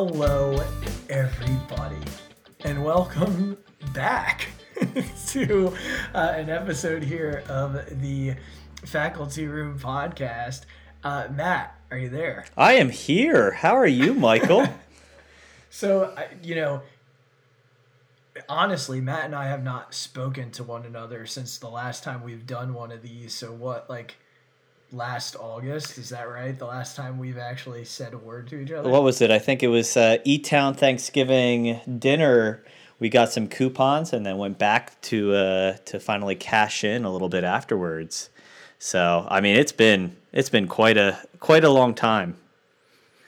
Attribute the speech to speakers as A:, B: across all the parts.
A: Hello, everybody, and welcome back to uh, an episode here of the Faculty Room Podcast. Uh, Matt, are you there?
B: I am here. How are you, Michael?
A: So, I- you know, honestly, Matt and I have not spoken to one another since the last time we've done one of these. So, what, like last August? Is that right? The last time we've actually said a word to each other?
B: what was it? I think it was uh, E Town Thanksgiving dinner. We got some coupons and then went back to uh, to finally cash in a little bit afterwards. So I mean, it's been it's been quite a quite a long time.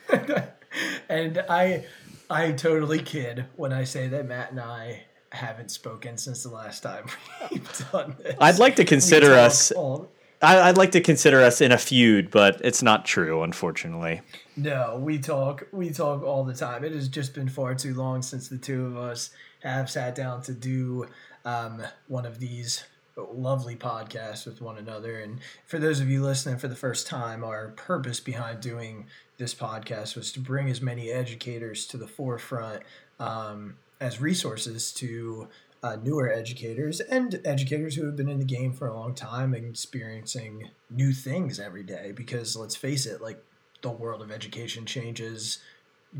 A: and I, I totally kid when I say that Matt and I haven't spoken since the last time we've done this.
B: I'd like to consider us.
A: all-
B: I, I'd like to consider us in a feud, but it's not true, unfortunately.
A: No, we talk we talk all the time. It has just been far too long since the two of us have sat down to do um, one of these lovely podcasts with one another. And for those of you listening for the first time, our purpose behind doing this podcast was to bring as many educators to the forefront um, as resources to uh, newer educators and educators who have been in the game for a long time and experiencing new things every day. Because let's face it, like the world of education changes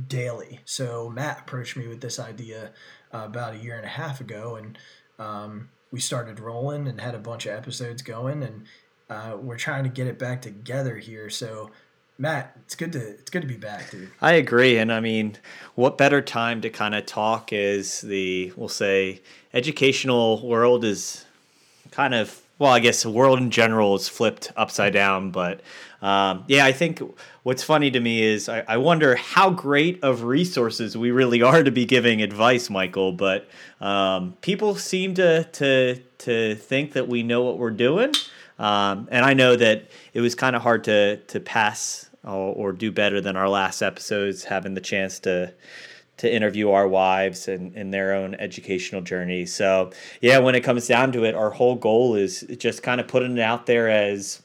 A: daily. So Matt approached me with this idea uh, about a year and a half ago, and um, we started rolling and had a bunch of episodes going, and uh, we're trying to get it back together here. So Matt, it's good to it's good to be back, dude.
B: I agree, and I mean, what better time to kind of talk is the we'll say educational world is kind of well, I guess the world in general is flipped upside down, but um, yeah, I think what's funny to me is I, I wonder how great of resources we really are to be giving advice, Michael. But um, people seem to to to think that we know what we're doing, um, and I know that it was kind of hard to to pass or, do better than our last episodes, having the chance to to interview our wives and, and their own educational journey. So yeah, when it comes down to it, our whole goal is just kind of putting it out there as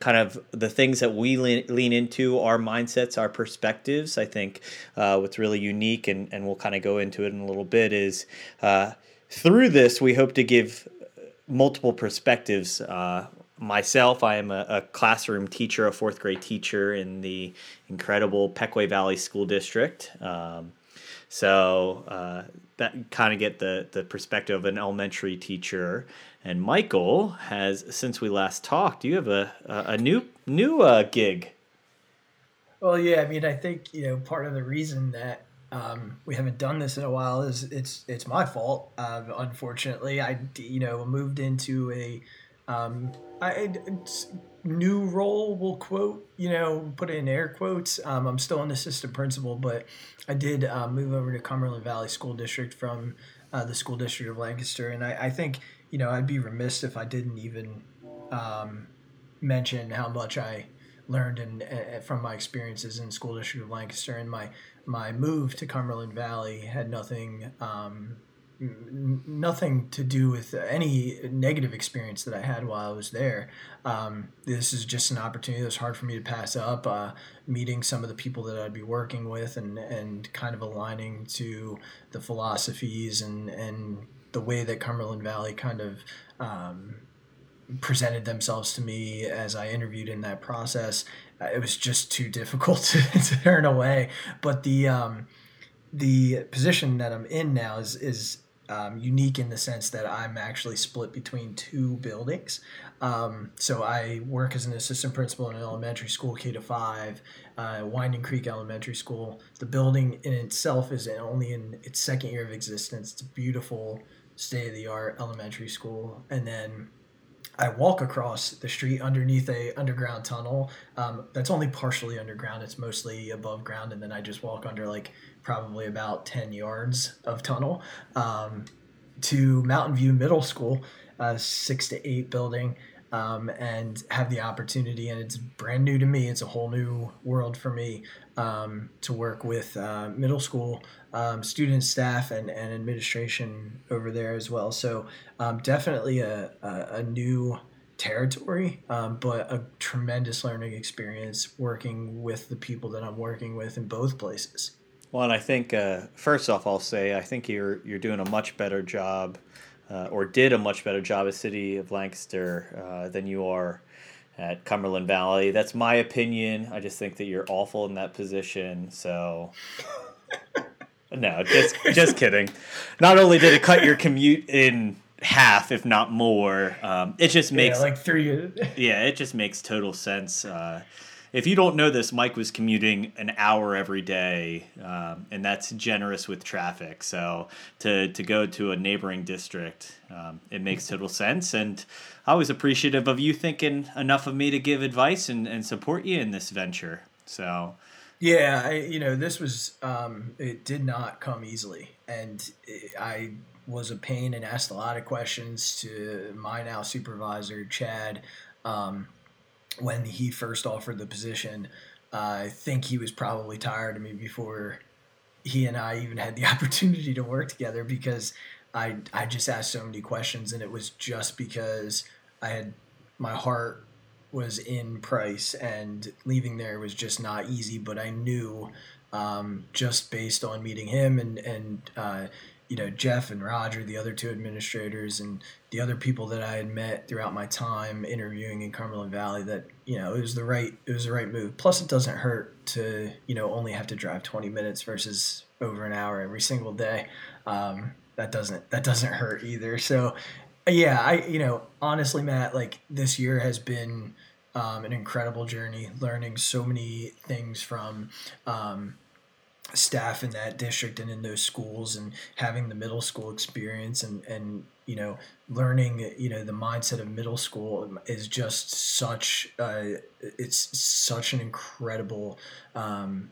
B: kind of the things that we lean, lean into, our mindsets, our perspectives. I think uh, what's really unique, and, and we'll kind of go into it in a little bit, is uh, through this, we hope to give multiple perspectives. Uh, myself, I am a, a, classroom teacher, a fourth grade teacher in the incredible Pequea Valley School District. Um, so uh, that kind of get the the perspective of an elementary teacher. And Michael has, since we last talked, you have a a, a new new uh, gig.
A: Well, yeah, I mean, I think you know part of the reason that um, we haven't done this in a while is it's it's my fault. Uh, unfortunately, I you know moved into a um, I, new role. We'll quote you know put in air quotes. Um, I'm still an assistant principal, but I did uh, move over to Cumberland Valley School District from uh, the school district of Lancaster, and I, I think you know I'd be remiss if I didn't even um, mention how much I learned and uh, from my experiences in school district of Lancaster and my my move to Cumberland Valley had nothing um, nothing to do with any negative experience that I had while I was there. Um, this is just an opportunity that's hard for me to pass up. Uh, meeting some of the people that I'd be working with and and kind of aligning to the philosophies and and the way that Cumberland Valley kind of um, presented themselves to me as I interviewed in that process. Uh, it was just too difficult to, to turn away. But the um, the position that I'm in now is is um, unique in the sense that I'm actually split between two buildings. Um, so I work as an assistant principal in an elementary school, K to five, uh, Winding Creek Elementary School. The building in itself is only in its second year of existence. It's a beautiful, state of the art elementary school, and then I walk across the street underneath a underground tunnel. Um, that's only partially underground. It's mostly above ground, and then I just walk under like probably about ten yards of tunnel um, to Mountain View Middle School, a six to eight building, um, and have the opportunity. And it's brand new to me. It's a whole new world for me um, to work with uh, middle school um, students, staff, and, and administration over there as well. So um, definitely a, a, a new territory, um, but a tremendous learning experience working with the people that I'm working with in both places.
B: Well, and I think uh, first off, I'll say I think you're you're doing a much better job, uh, or did a much better job at City of Lancaster uh, than you are at Cumberland Valley. That's my opinion. I just think that you're awful in that position. So. No, just just kidding. Not only did it cut your commute in half, if not more, um, it just makes
A: yeah, like three.
B: yeah, it just makes total sense. Uh, if you don't know this, Mike was commuting an hour every day, um, and that's generous with traffic. So to to go to a neighboring district, um, it makes total sense. And I was appreciative of you thinking enough of me to give advice and, and support you in this venture. So
A: yeah, I, you know, this was um, it did not come easily, and I was a pain and asked a lot of questions to my now supervisor Chad um, when he first offered the position. Uh, I think he was probably tired of me before he and I even had the opportunity to work together because I I just asked so many questions, and it was just because I had my heart was in price, and leaving there was just not easy. But I knew um, just based on meeting him and and uh, you know Jeff and Roger, the other two administrators, and the other people that I had met throughout my time interviewing in Cumberland Valley, that you know it was the right it was the right move. Plus, it doesn't hurt to you know only have to drive twenty minutes versus over an hour every single day. Um, that doesn't that doesn't hurt either. So yeah, I you know honestly, Matt, like this year has been um, an incredible journey, learning so many things from um, staff in that district and in those schools, and having the middle school experience, and and you know learning you know the mindset of middle school is just such uh, it's such an incredible um,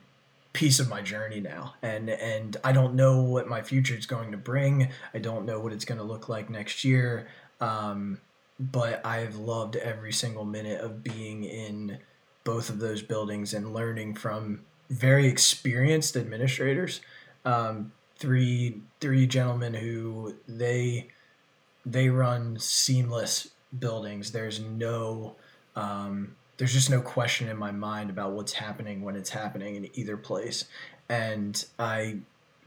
A: piece of my journey now. And and I don't know what my future is going to bring. I don't know what it's going to look like next year. Um, but I've loved every single minute of being in both of those buildings and learning from very experienced administrators. Um, three three gentlemen who they they run seamless buildings. There's no um, there's just no question in my mind about what's happening when it's happening in either place. And I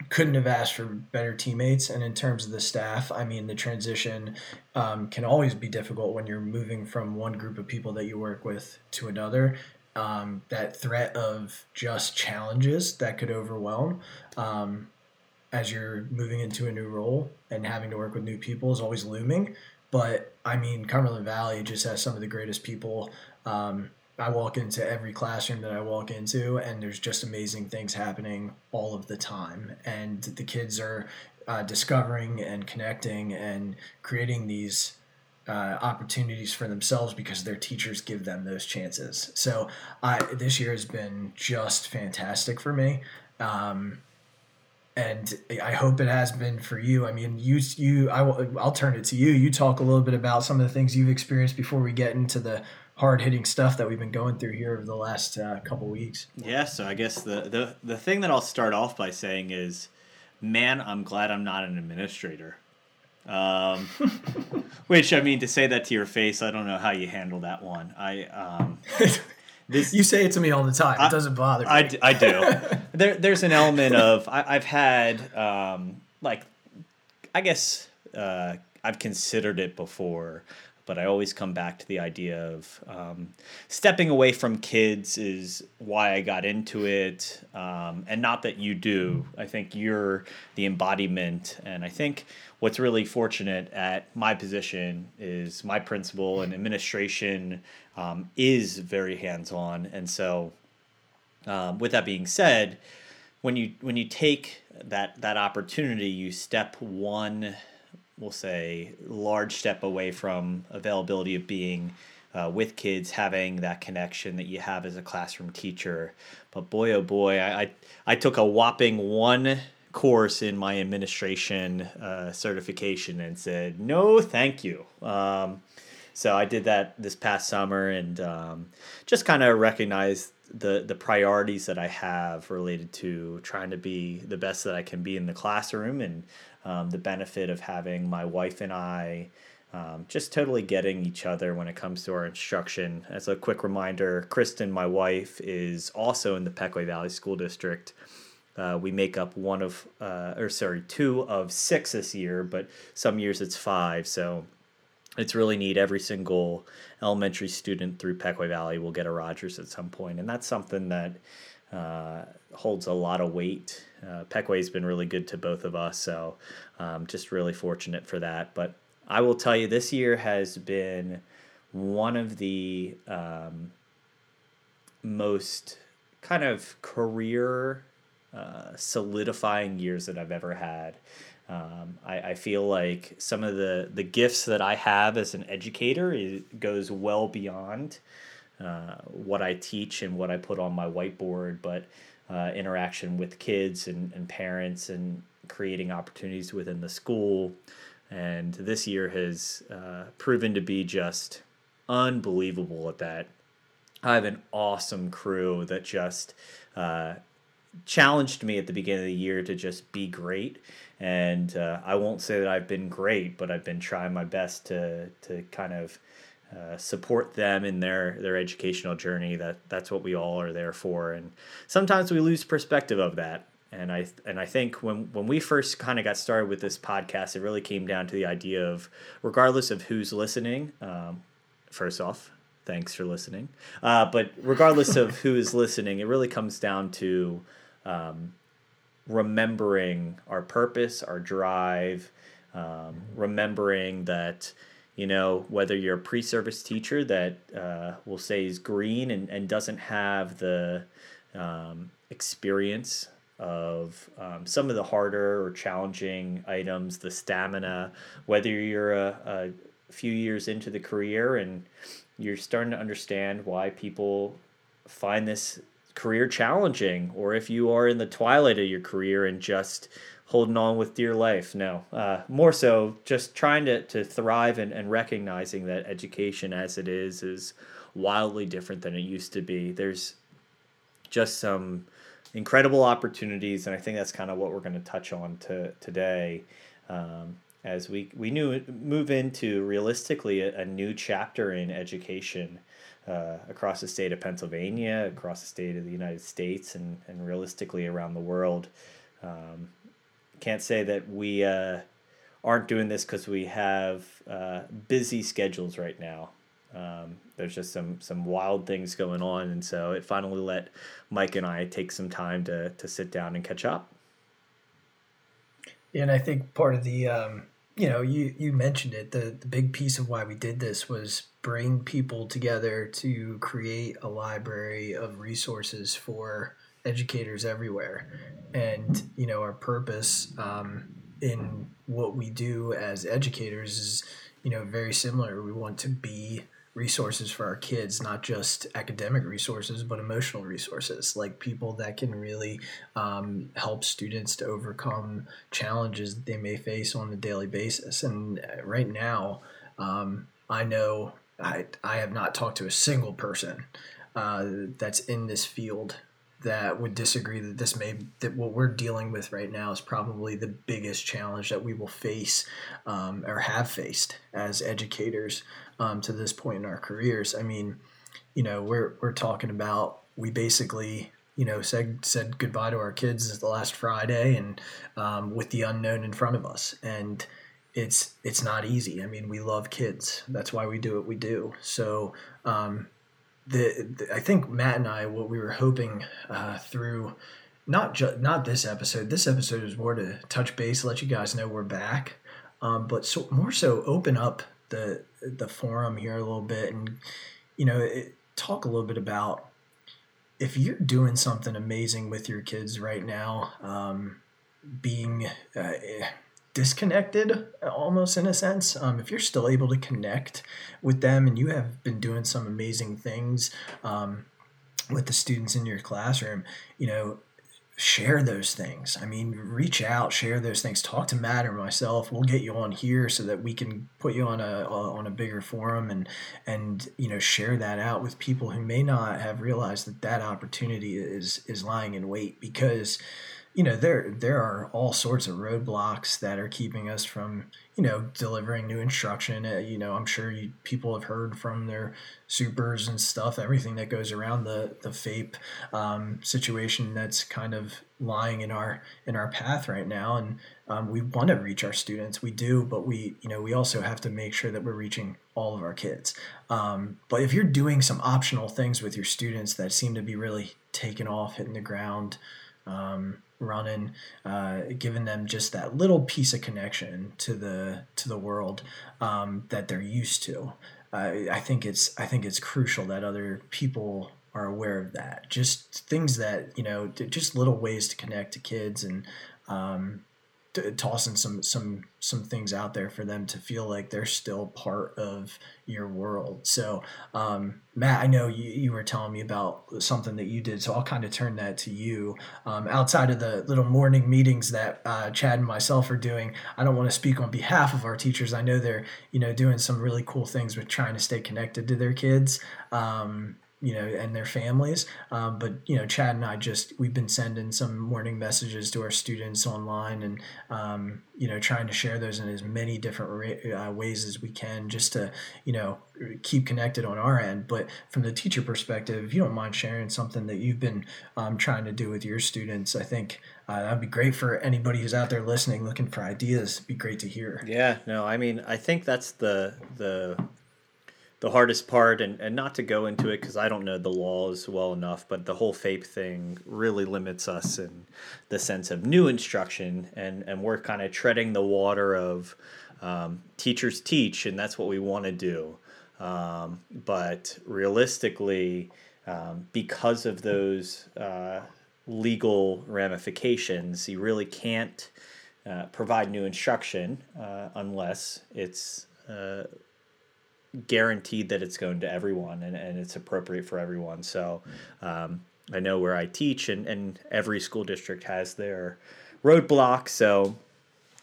A: couldn't have asked for better teammates. And in terms of the staff, I mean, the transition um, can always be difficult when you're moving from one group of people that you work with to another. Um, that threat of just challenges that could overwhelm um, as you're moving into a new role and having to work with new people is always looming. But I mean, Cumberland Valley just has some of the greatest people. Um, I walk into every classroom that I walk into, and there's just amazing things happening all of the time. And the kids are uh, discovering and connecting and creating these uh, opportunities for themselves because their teachers give them those chances. So I, this year has been just fantastic for me. Um, and I hope it has been for you. I mean, you, you, I will, I'll turn it to you. You talk a little bit about some of the things you've experienced before we get into the hard hitting stuff that we've been going through here over the last uh, couple weeks.
B: Yeah, so I guess the, the the thing that I'll start off by saying is, man, I'm glad I'm not an administrator. Um, which I mean to say that to your face, I don't know how you handle that one. I um,
A: this you say it to me all the time. It doesn't bother me.
B: I, I do. there, there's an element of I, have had um, like I guess uh, I've considered it before but I always come back to the idea of um, stepping away from kids is why I got into it, um, and not that you do. I think you're the embodiment, and I think what's really fortunate at my position is my principal and administration um, is very hands on, and so um, with that being said, when you when you take that that opportunity, you step one we'll say, large step away from availability of being uh, with kids, having that connection that you have as a classroom teacher. But boy, oh boy, I, I, I took a whopping one course in my administration uh, certification and said, no, thank you. Um, so I did that this past summer and um, just kind of recognized the the priorities that I have related to trying to be the best that I can be in the classroom and um, the benefit of having my wife and I um, just totally getting each other when it comes to our instruction. As a quick reminder, Kristen, my wife, is also in the Pequea Valley School District. Uh, we make up one of, uh, or sorry, two of six this year, but some years it's five. So it's really neat. Every single elementary student through Pequea Valley will get a Rogers at some point, and that's something that uh, holds a lot of weight. Uh, Pequea's been really good to both of us, so um, just really fortunate for that. But I will tell you, this year has been one of the um, most kind of career uh, solidifying years that I've ever had. Um, I, I, feel like some of the, the gifts that I have as an educator is, goes well beyond uh, what I teach and what I put on my whiteboard, but uh, interaction with kids and, and parents and creating opportunities within the school. And this year has uh, proven to be just unbelievable at that. I have an awesome crew that just uh, challenged me at the beginning of the year to just be great. And uh, I won't say that I've been great, but I've been trying my best to to kind of uh, support them in their their educational journey. That that's what we all are there for. And sometimes we lose perspective of that. And I and I think when when we first kind of got started with this podcast, it really came down to the idea of regardless of who's listening. Um, first off, thanks for listening. Uh, but regardless of who is listening, it really comes down to um, remembering our purpose, our drive, um, remembering that you know whether you're a pre-service teacher that uh, will say is green and, and doesn't have the um, experience of um, some of the harder or challenging items the stamina whether you're a, a few years into the career and you're starting to understand why people find this career challenging or if you are in the twilight of your career and just holding on with dear life no uh, more so just trying to, to thrive and, and recognizing that education as it is is wildly different than it used to be there's just some incredible opportunities and i think that's kind of what we're going to touch on to, today um, as we we knew move into realistically a, a new chapter in education uh, across the state of Pennsylvania, across the state of the United States, and and realistically around the world. Um, can't say that we uh, aren't doing this because we have uh, busy schedules right now. Um, there's just some some wild things going on, and so it finally let Mike and I take some time to to sit down and catch up.
A: And I think part of the um, you know, you you mentioned it. The the big piece of why we did this was bring people together to create a library of resources for educators everywhere. And you know, our purpose um, in what we do as educators is you know very similar. We want to be resources for our kids, not just academic resources, but emotional resources, like people that can really um, help students to overcome challenges that they may face on a daily basis. And uh, right now, um, I know I, I have not talked to a single person uh, that's in this field that would disagree that this may that what we're dealing with right now is probably the biggest challenge that we will face um, or have faced as educators um, to this point in our careers. I mean, you know, we're we're talking about we basically you know said said goodbye to our kids the last Friday and um, with the unknown in front of us and it's it's not easy. I mean, we love kids. That's why we do what we do. So um, the, the, I think Matt and I what we were hoping uh, through not just not this episode. This episode is more to touch base, let you guys know we're back, um, but so more so open up the the forum here a little bit and you know it, talk a little bit about if you're doing something amazing with your kids right now, um, being uh, disconnected almost in a sense. Um, if you're still able to connect with them and you have been doing some amazing things um, with the students in your classroom, you know, share those things. I mean, reach out, share those things. Talk to Matt or myself. We'll get you on here so that we can put you on a on a bigger forum and and you know share that out with people who may not have realized that that opportunity is is lying in wait because you know there there are all sorts of roadblocks that are keeping us from you know delivering new instruction. Uh, you know i'm sure you, people have heard from their supers and stuff everything that goes around the the fape um, situation that's kind of lying in our in our path right now. And um, we want to reach our students. We do but we you know we also have to make sure that we're reaching all of our kids. Um, but if you're doing some optional things with your students that seem to be really taking off hitting the ground um, running, uh, giving them just that little piece of connection to the to the world um, that they're used to. Uh, I think it's I think it's crucial that other people are aware of that. Just things that you know, just little ways to connect to kids and um, tossing some some some things out there for them to feel like they're still part of your world. So, um, Matt, I know you, you were telling me about something that you did, so I'll kind of turn that to you. Um, outside of the little morning meetings that uh, Chad and myself are doing, I don't want to speak on behalf of our teachers. I know they're you know doing some really cool things with trying to stay connected to their kids. Um, you know, and their families. Um, but you know, Chad and I just we've been sending some morning messages to our students online, and um, you know, trying to share those in as many different uh, ways as we can, just to you know keep connected on our end. But from the teacher perspective, if you don't mind sharing something that you've been um, trying to do with your students, I think uh, that'd be great for anybody who's out there listening, looking for ideas. It'd be great to hear.
B: Yeah, no, I mean, I think that's the the the hardest part, and, and not to go into it because I don't know the laws well enough, but the whole FAPE thing really limits us in the sense of new instruction, and, and we're kind of treading the water of um, teachers teach, and that's what we want to do. Um, but realistically, um, because of those uh, legal ramifications, you really can't uh, provide new instruction uh, unless it's uh, guaranteed that it's going to everyone and, and it's appropriate for everyone. So um, I know where I teach, and, and every school district has their roadblocks. So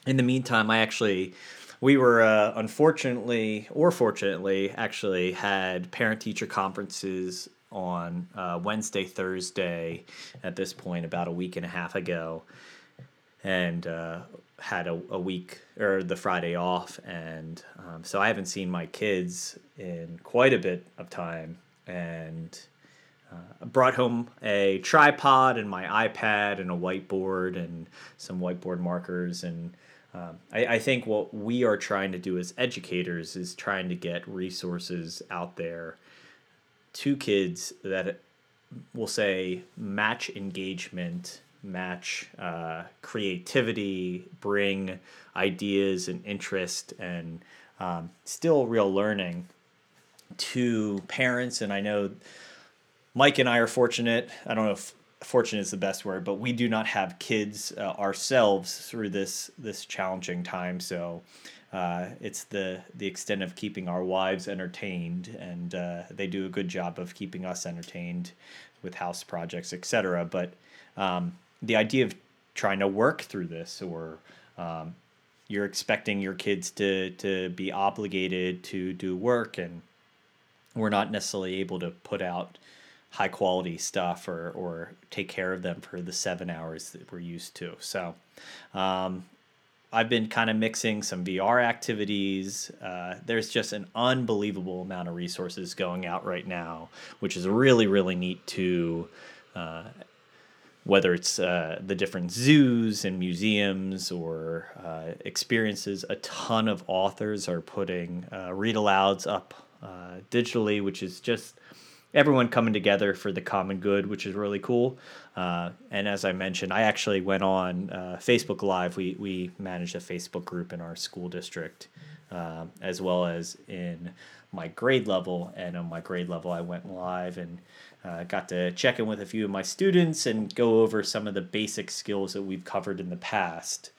B: in the meantime, I actually. We were uh, unfortunately or fortunately actually had parent teacher conferences on uh, Wednesday, Thursday at this point, about a week and a half ago. And uh, had a, a week or the Friday off, and um, so I haven't seen my kids in quite a bit of time. And uh, brought home a tripod and my iPad and a whiteboard and some whiteboard markers. And um, I, I think what we are trying to do as educators is trying to get resources out there to kids that will say match engagement match uh, creativity, bring ideas and interest, and um, still real learning to parents. And I know Mike and I are fortunate. I don't know if fortunate is the best word, but we do not have kids uh, ourselves through this this challenging time. So. Uh, it's the the extent of keeping our wives entertained, and uh, they do a good job of keeping us entertained with house projects, etc. But um, the idea of trying to work through this or um, you're expecting your kids to to be obligated to do work and we're not necessarily able to put out high quality stuff or or take care of them for the seven hours that we're used to so um, I've been kind of mixing some VR activities. Uh, there's just an unbelievable amount of resources going out right now, which is really, really neat to uh, whether it's uh, the different zoos and museums or uh, experiences, a ton of authors are putting uh, read alouds up uh, digitally, which is just everyone coming together for the common good, which is really cool. Uh, and as I mentioned, I actually went on uh, Facebook Live. We, we managed a Facebook group in our school district, as well as in my grade level. And on my grade level, I went live and uh, got to check in with a few of my students and go over some of the basic skills that we've covered in the past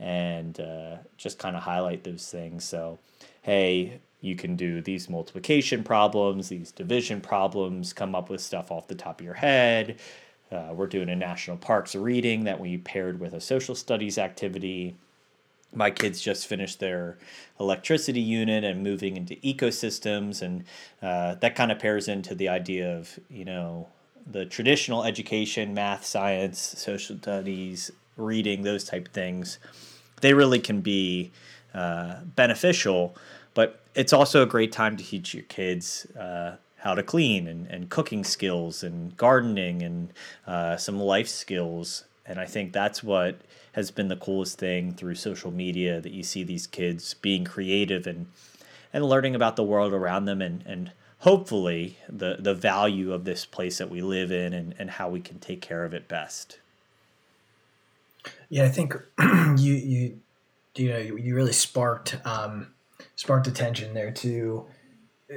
B: and uh, just kind of highlight those things. So, hey, you can do these multiplication problems, these division problems, come up with stuff off the top of your head. Uh, we're doing a national parks reading that we paired with a social studies activity my kids just finished their electricity unit and moving into ecosystems and uh, that kind of pairs into the idea of you know the traditional education, math, science, social studies, reading, those type things, they really can be uh, beneficial. But it's also a great time to teach your kids uh, how to clean and, and cooking skills and gardening and uh, some life skills. And I think that's what has been the coolest thing through social media that you see these kids being creative and and learning about the world around them and, and hopefully the, the value of this place that we live in and, and how we can take care of it best.
A: Yeah, I think you you you know you really sparked um, sparked attention there to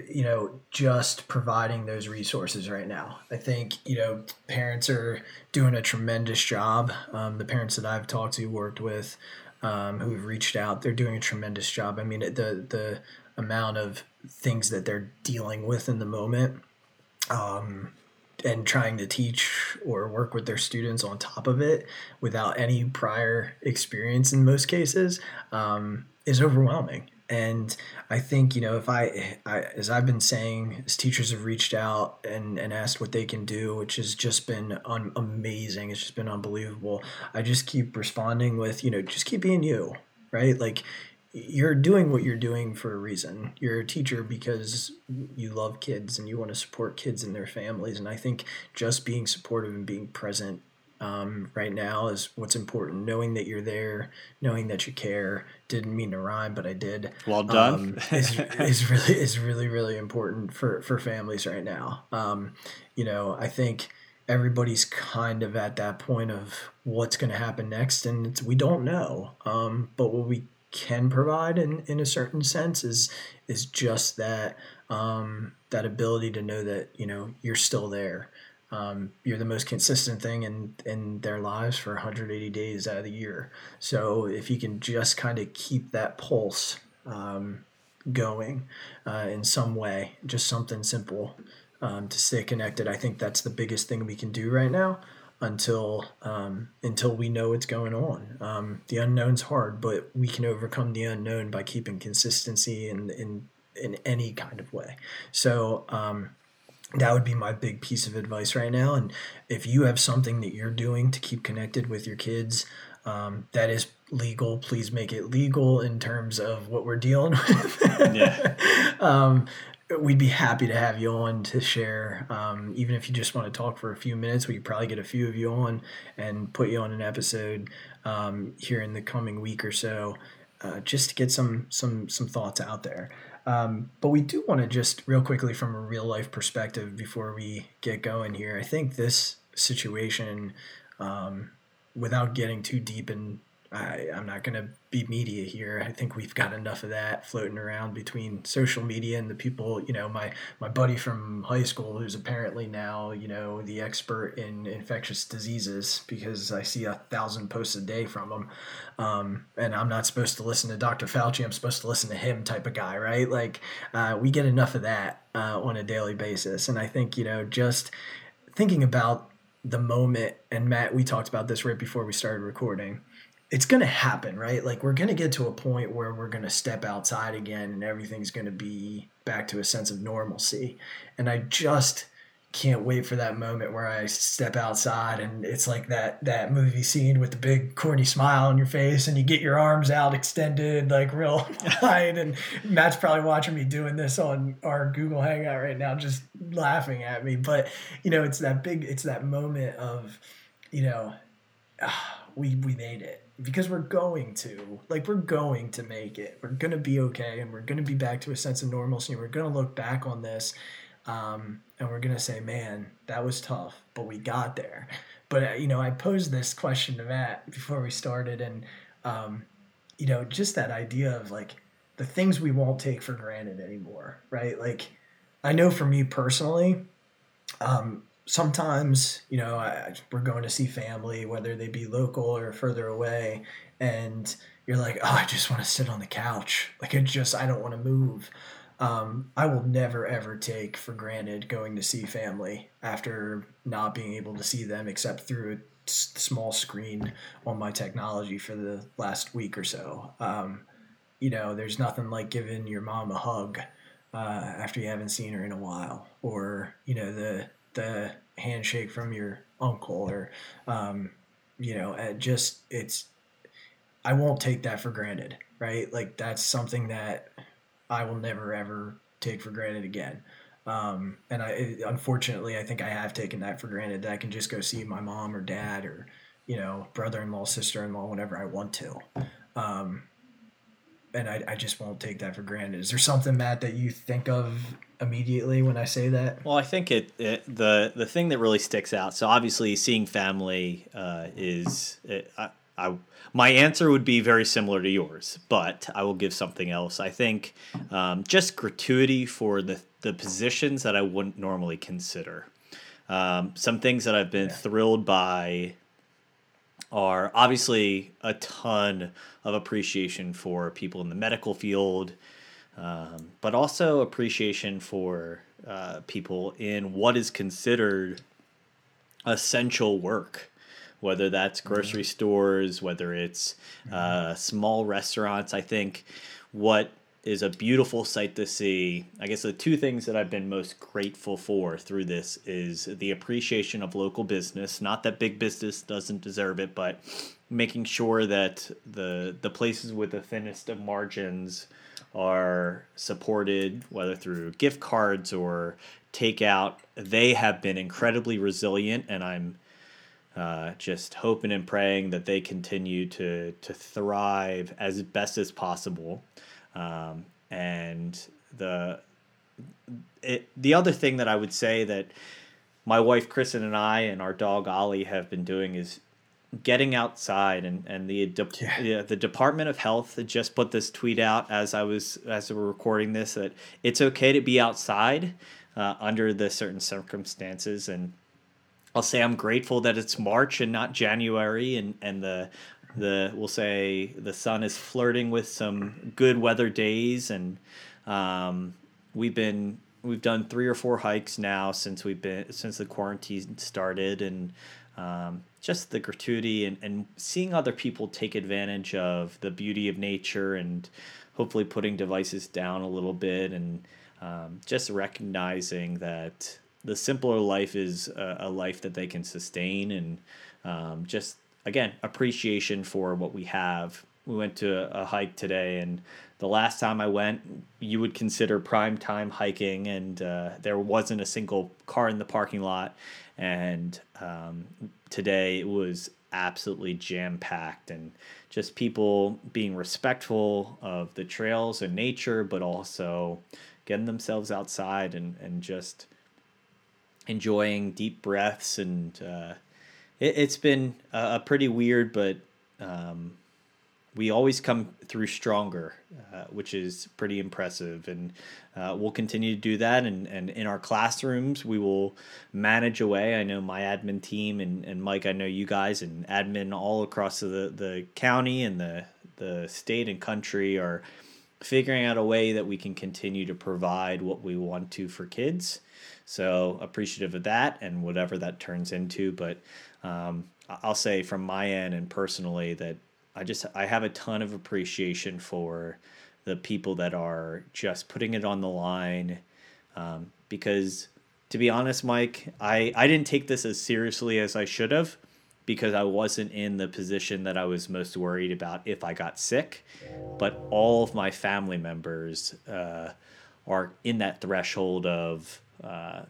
A: you know just providing those resources right now. I think you know parents are doing a tremendous job. Um, the parents that i've talked to worked with um, who have reached out they're doing a tremendous job. I mean the the amount of things that they're dealing with in the moment um, and trying to teach or work with their students on top of it without any prior experience in most cases um, is overwhelming and I think you know if I, I, as I've been saying, as teachers have reached out and and asked what they can do, which has just been un- amazing. It's just been unbelievable. I just keep responding with you know just keep being you, right? Like you're doing what you're doing for a reason. You're a teacher because you love kids and you want to support kids and their families. And I think just being supportive and being present um, right now is what's important. Knowing that you're there, knowing that you care. Didn't mean to rhyme, but I did.
B: Well done. Um,
A: is, is really is really really important for for families right now. Um, you know, I think everybody's kind of at that point of what's going to happen next, and we don't know. Um, but what we can provide in, in a certain sense is is just that um, that ability to know that you know you're still there um, you're the most consistent thing in in their lives for 180 days out of the year. So if you can just kind of keep that pulse um, going uh, in some way, just something simple um, to stay connected, I think that's the biggest thing we can do right now until um, until we know what's going on. Um, the unknown's hard, but we can overcome the unknown by keeping consistency in in in any kind of way. So um, that would be my big piece of advice right now. And if you have something that you're doing to keep connected with your kids um, that is legal, please make it legal in terms of what we're dealing with. yeah. um, we'd be happy to have you on to share. Um, even if you just want to talk for a few minutes, we could probably get a few of you on and put you on an episode um, here in the coming week or so, uh, just to get some some some thoughts out there. Um, but we do want to just real quickly from a real life perspective before we get going here. I think this situation, um, without getting too deep in I, I'm not going to be media here. I think we've got enough of that floating around between social media and the people, you know, my, my buddy from high school who's apparently now, you know, the expert in infectious diseases because I see a thousand posts a day from him. Um, and I'm not supposed to listen to Dr. Fauci. I'm supposed to listen to him type of guy, right? Like, uh, we get enough of that uh, on a daily basis. And I think, you know, just thinking about the moment, and Matt, we talked about this right before we started recording it's going to happen, right? Like we're going to get to a point where we're going to step outside again and everything's going to be back to a sense of normalcy. And I just can't wait for that moment where I step outside and it's like that that movie scene with the big corny smile on your face and you get your arms out extended like real wide and Matt's probably watching me doing this on our Google Hangout right now just laughing at me but you know it's that big it's that moment of you know we we made it. Because we're going to like we're going to make it. We're going to be okay and we're going to be back to a sense of normalcy we're going to look back on this um, and we're going to say man that was tough but we got there. But uh, you know i posed this question to matt before we started and um, you know just that idea of like the things we won't take for granted anymore right? Like i know for me personally um, sometimes you know I, we're going to see family whether they be local or further away and you're like oh i just want to sit on the couch. Like it just i don't want to move. Um, i will never ever take for granted going to see family after not being able to see them except through a small screen on my technology for the last week or so. Um, you know there's nothing like giving your mom a hug uh, after you haven't seen her in a while or you know the the handshake from your uncle or um, you know it just it's i won't take that for granted right? Like that's something that i will never ever take for granted again. Um, and i unfortunately i think i have taken that for granted that i can just go see my mom or dad or you know brother-in-law sister-in-law whenever i want to. Um, and I, I just won't take that for granted. Is there something, Matt, that you think of immediately when I say that?
B: Well, I think it, it the the thing that really sticks out. So obviously, seeing family uh, is it, I, I my answer would be very similar to yours, but I will give something else. I think um, just gratuity for the the positions that I wouldn't normally consider. Um, some things that I've been yeah. thrilled by are obviously a ton of appreciation for people in the medical field, um, but also appreciation for uh, people in what is considered essential work, whether that's mm-hmm. grocery mm-hmm. stores, whether it's uh, small restaurants. I think what is a beautiful sight to see. I guess the two things that I've been most grateful for through this is the appreciation of local business. Not that big business doesn't deserve it, but making sure that the the places with the thinnest of margins are supported, whether through gift cards or takeout. They have been incredibly resilient, and I'm uh, just hoping and praying that they continue to to thrive as best as possible. Um, and the it, the other thing that I would say that my wife Kristen and I and our dog Ollie have been doing is getting outside and and the de- yeah. yeah. the Department of Health just put this tweet out as I was as we were recording this that it's okay to be outside uh, under the certain circumstances and I'll say I'm grateful that it's March and not January and and the the we'll say the sun is flirting with some good weather days and um, we've been we've done three or four hikes now since we've been since the quarantine started and um, just the gratuity and, and seeing other people take advantage of the beauty of nature and hopefully putting devices down a little bit and um, just recognizing that the simpler life is a, a, life that they can sustain and um, just again, appreciation for what we have. We went to a, a hike today, and the last time I went, you would consider prime time hiking, and uh, there wasn't a single car in the parking lot. And um, today it was absolutely jam packed, and just people being respectful of the trails and nature, but also getting themselves outside and, and just enjoying deep breaths and uh, it, has been a, pretty weird, but um, we always come through stronger, uh, which is pretty impressive. And uh, we'll continue to do that. And, and in our classrooms, we will manage away. I know my admin team and, and Mike, I know you guys and admin all across the, the county and the, the state and country are figuring out a way that we can continue to provide what we want to for kids. So appreciative of that and whatever that turns into. But um, I'll say from my end and personally that I just I have a ton of appreciation for the people that are just putting it on the line um, because to be honest mike I, I didn't take this as seriously as i should have because i wasn't in the position that i was most worried about if i got sick but all of my family members uh, are in that threshold of uh,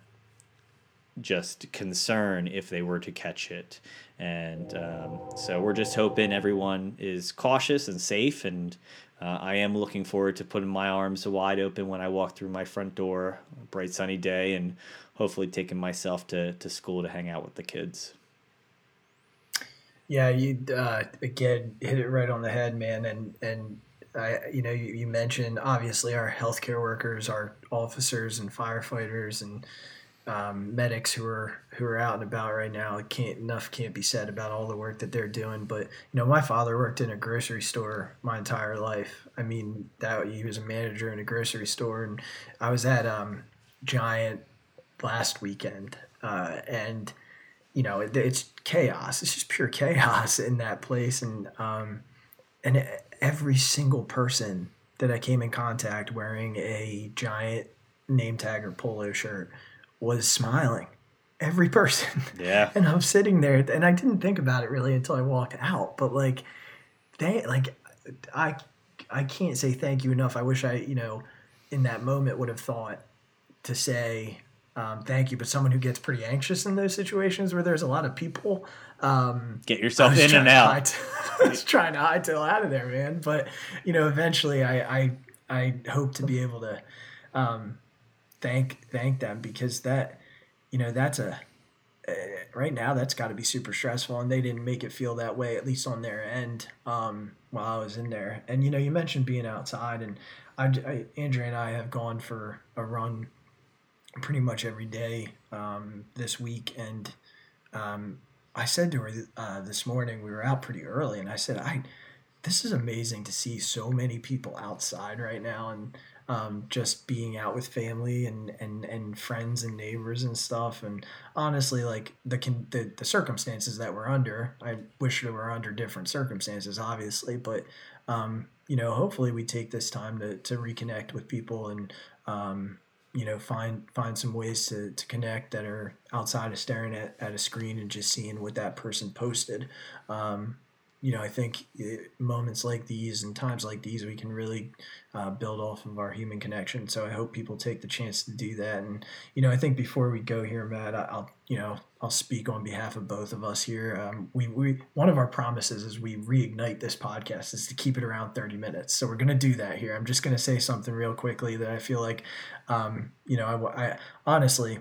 B: just concern if they were to catch it. And um, so we're just hoping everyone is cautious and safe. And uh, I am looking forward to putting my arms wide open when I walk through my front door, bright sunny day, and hopefully taking myself to, to school to hang out with the kids.
A: Yeah, you uh, again hit it right on the head, man. And and I, you know, you, you mentioned obviously our healthcare workers, our officers and firefighters, and um, medics who are who are out and about right now. Can't enough can't be said about all the work that they're doing. But you know, my father worked in a grocery store my entire life. I mean, that he was a manager in a grocery store, and I was at um, Giant last weekend, uh, and you know, it, it's chaos. It's just pure chaos in that place, and um, and every single person that I came in contact wearing a Giant name tag or polo shirt was smiling. every person.
B: Yeah.
A: and I'm sitting there, and I didn't think about it really until I walked out. But like, they like, I I can't say thank you enough. I wish I you know, in that moment would have thought to say um, thank you. But someone who gets pretty anxious in those situations where there's a lot of people. Um,
B: Get yourself in and out.
A: to I was trying to hightail out of there, man. But you know, eventually, I I, I hope to be able to um, thank thank them because that you know that's a uh, right now that's got to be super stressful and they didn't make it feel that way at least on their end um, while I was in there. And you know you mentioned being outside and I, I Andrea and I have gone for a run pretty much every day um, this week and um, I said to her uh, this morning we were out pretty early and I said I this is amazing to see so many people outside right now and um, just being out with family and, and, and friends and neighbors and stuff. And honestly, like the, con- the the circumstances that we're under, I wish we were under different circumstances, obviously. But um, you know, hopefully, we take this time to, to reconnect with people and um, you know find find some ways to, to connect that are outside of staring at, at a screen and just seeing what that person posted. Um, you know, I think eh, moments like these and times like these, we can really uh, build off of our human connection. So I hope people take the chance to do that. And you know, I think before we go here, Matt, I'll you know I'll speak on behalf of both of us here. Um, we we one of our promises as we reignite this podcast is to keep it around thirty minutes. So we're gonna do that here. I'm just gonna say something real quickly that I feel like, um, you know, I, I honestly,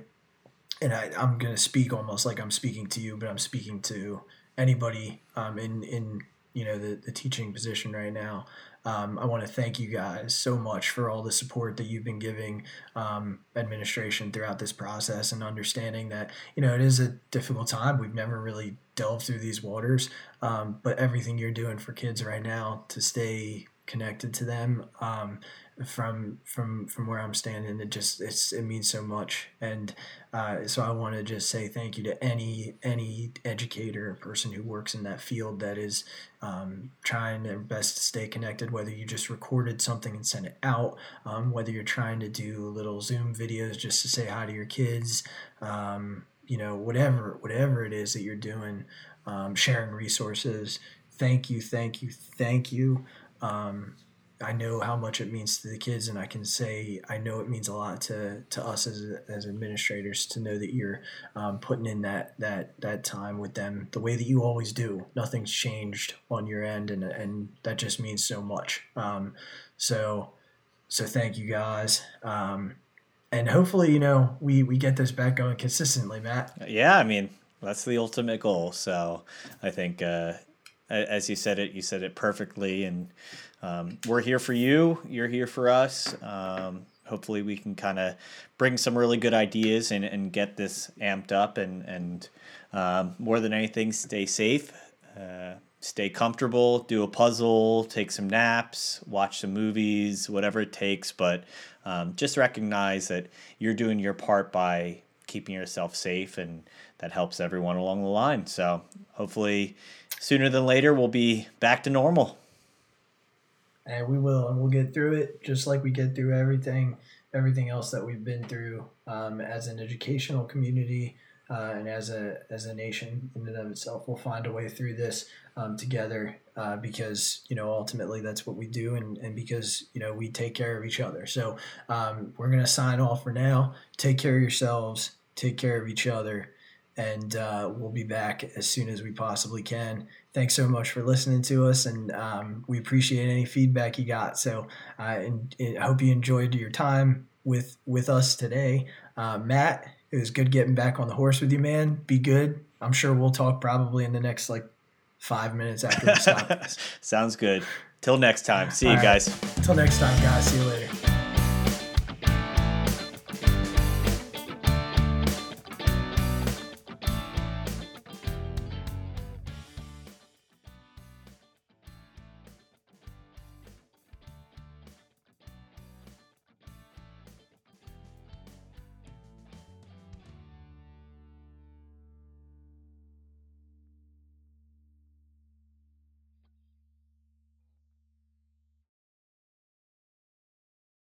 A: and I, I'm gonna speak almost like I'm speaking to you, but I'm speaking to anybody um, in in you know the, the teaching position right now. Um, I want to thank you guys so much for all the support that you've been giving um, administration throughout this process and understanding that you know it is a difficult time. We've never really delved through these waters, um, but everything you're doing for kids right now to stay connected to them um, from from from where I'm standing. It just it's it means so much, and uh, so I want to just say thank you to any any educator, or person who works in that field that is um, trying their best to stay connected. Whether you just recorded something and sent it out, um, whether you're trying to do little Zoom videos just to say hi to your kids, um, you know, whatever whatever it is that you're doing, um, sharing resources. Thank you, thank you, thank you. Um, I know how much it means to the kids, and I can say I know it means a lot to, to us as, as administrators to know that you're um, putting in that that that time with them the way that you always do. Nothing's changed on your end, and and that just means so much. Um, so so thank you guys, um, and hopefully you know we we get this back going consistently, Matt.
B: Yeah, I mean that's the ultimate goal. So I think, uh, as you said it, you said it perfectly, and um, we're here for you. You're here for us. Um, hopefully, we can kind of bring some really good ideas and, and get this amped up, and and um, more than anything, stay safe. Uh, Stay comfortable, do a puzzle, take some naps, watch some movies, whatever it takes. But um, just recognize that you're doing your part by keeping yourself safe and that helps everyone along the line. So hopefully sooner than later we'll be back to normal.
A: and we will and we'll get through it just like we get through everything everything else that we've been through um, as an educational community uh, and as a as a nation in and of itself. We'll find a way through this um, together uh, because you know ultimately that's what we do and, and because you know we take care of each other. So um, we're gonna sign off for now. Take care of yourselves. Take care of each other and uh, we'll be back as soon as we possibly can. Thanks so much for listening to us, and um, we appreciate any feedback you got. So uh, and, and I hope you enjoyed your time with with us today, uh, Matt. It was good getting back on the horse with you, man. Be good. I'm sure we'll talk probably in the next like five minutes after we stop. this.
B: Sounds good. Till next time. See you
A: All right.
B: guys.
A: Till next time, guys. See you later.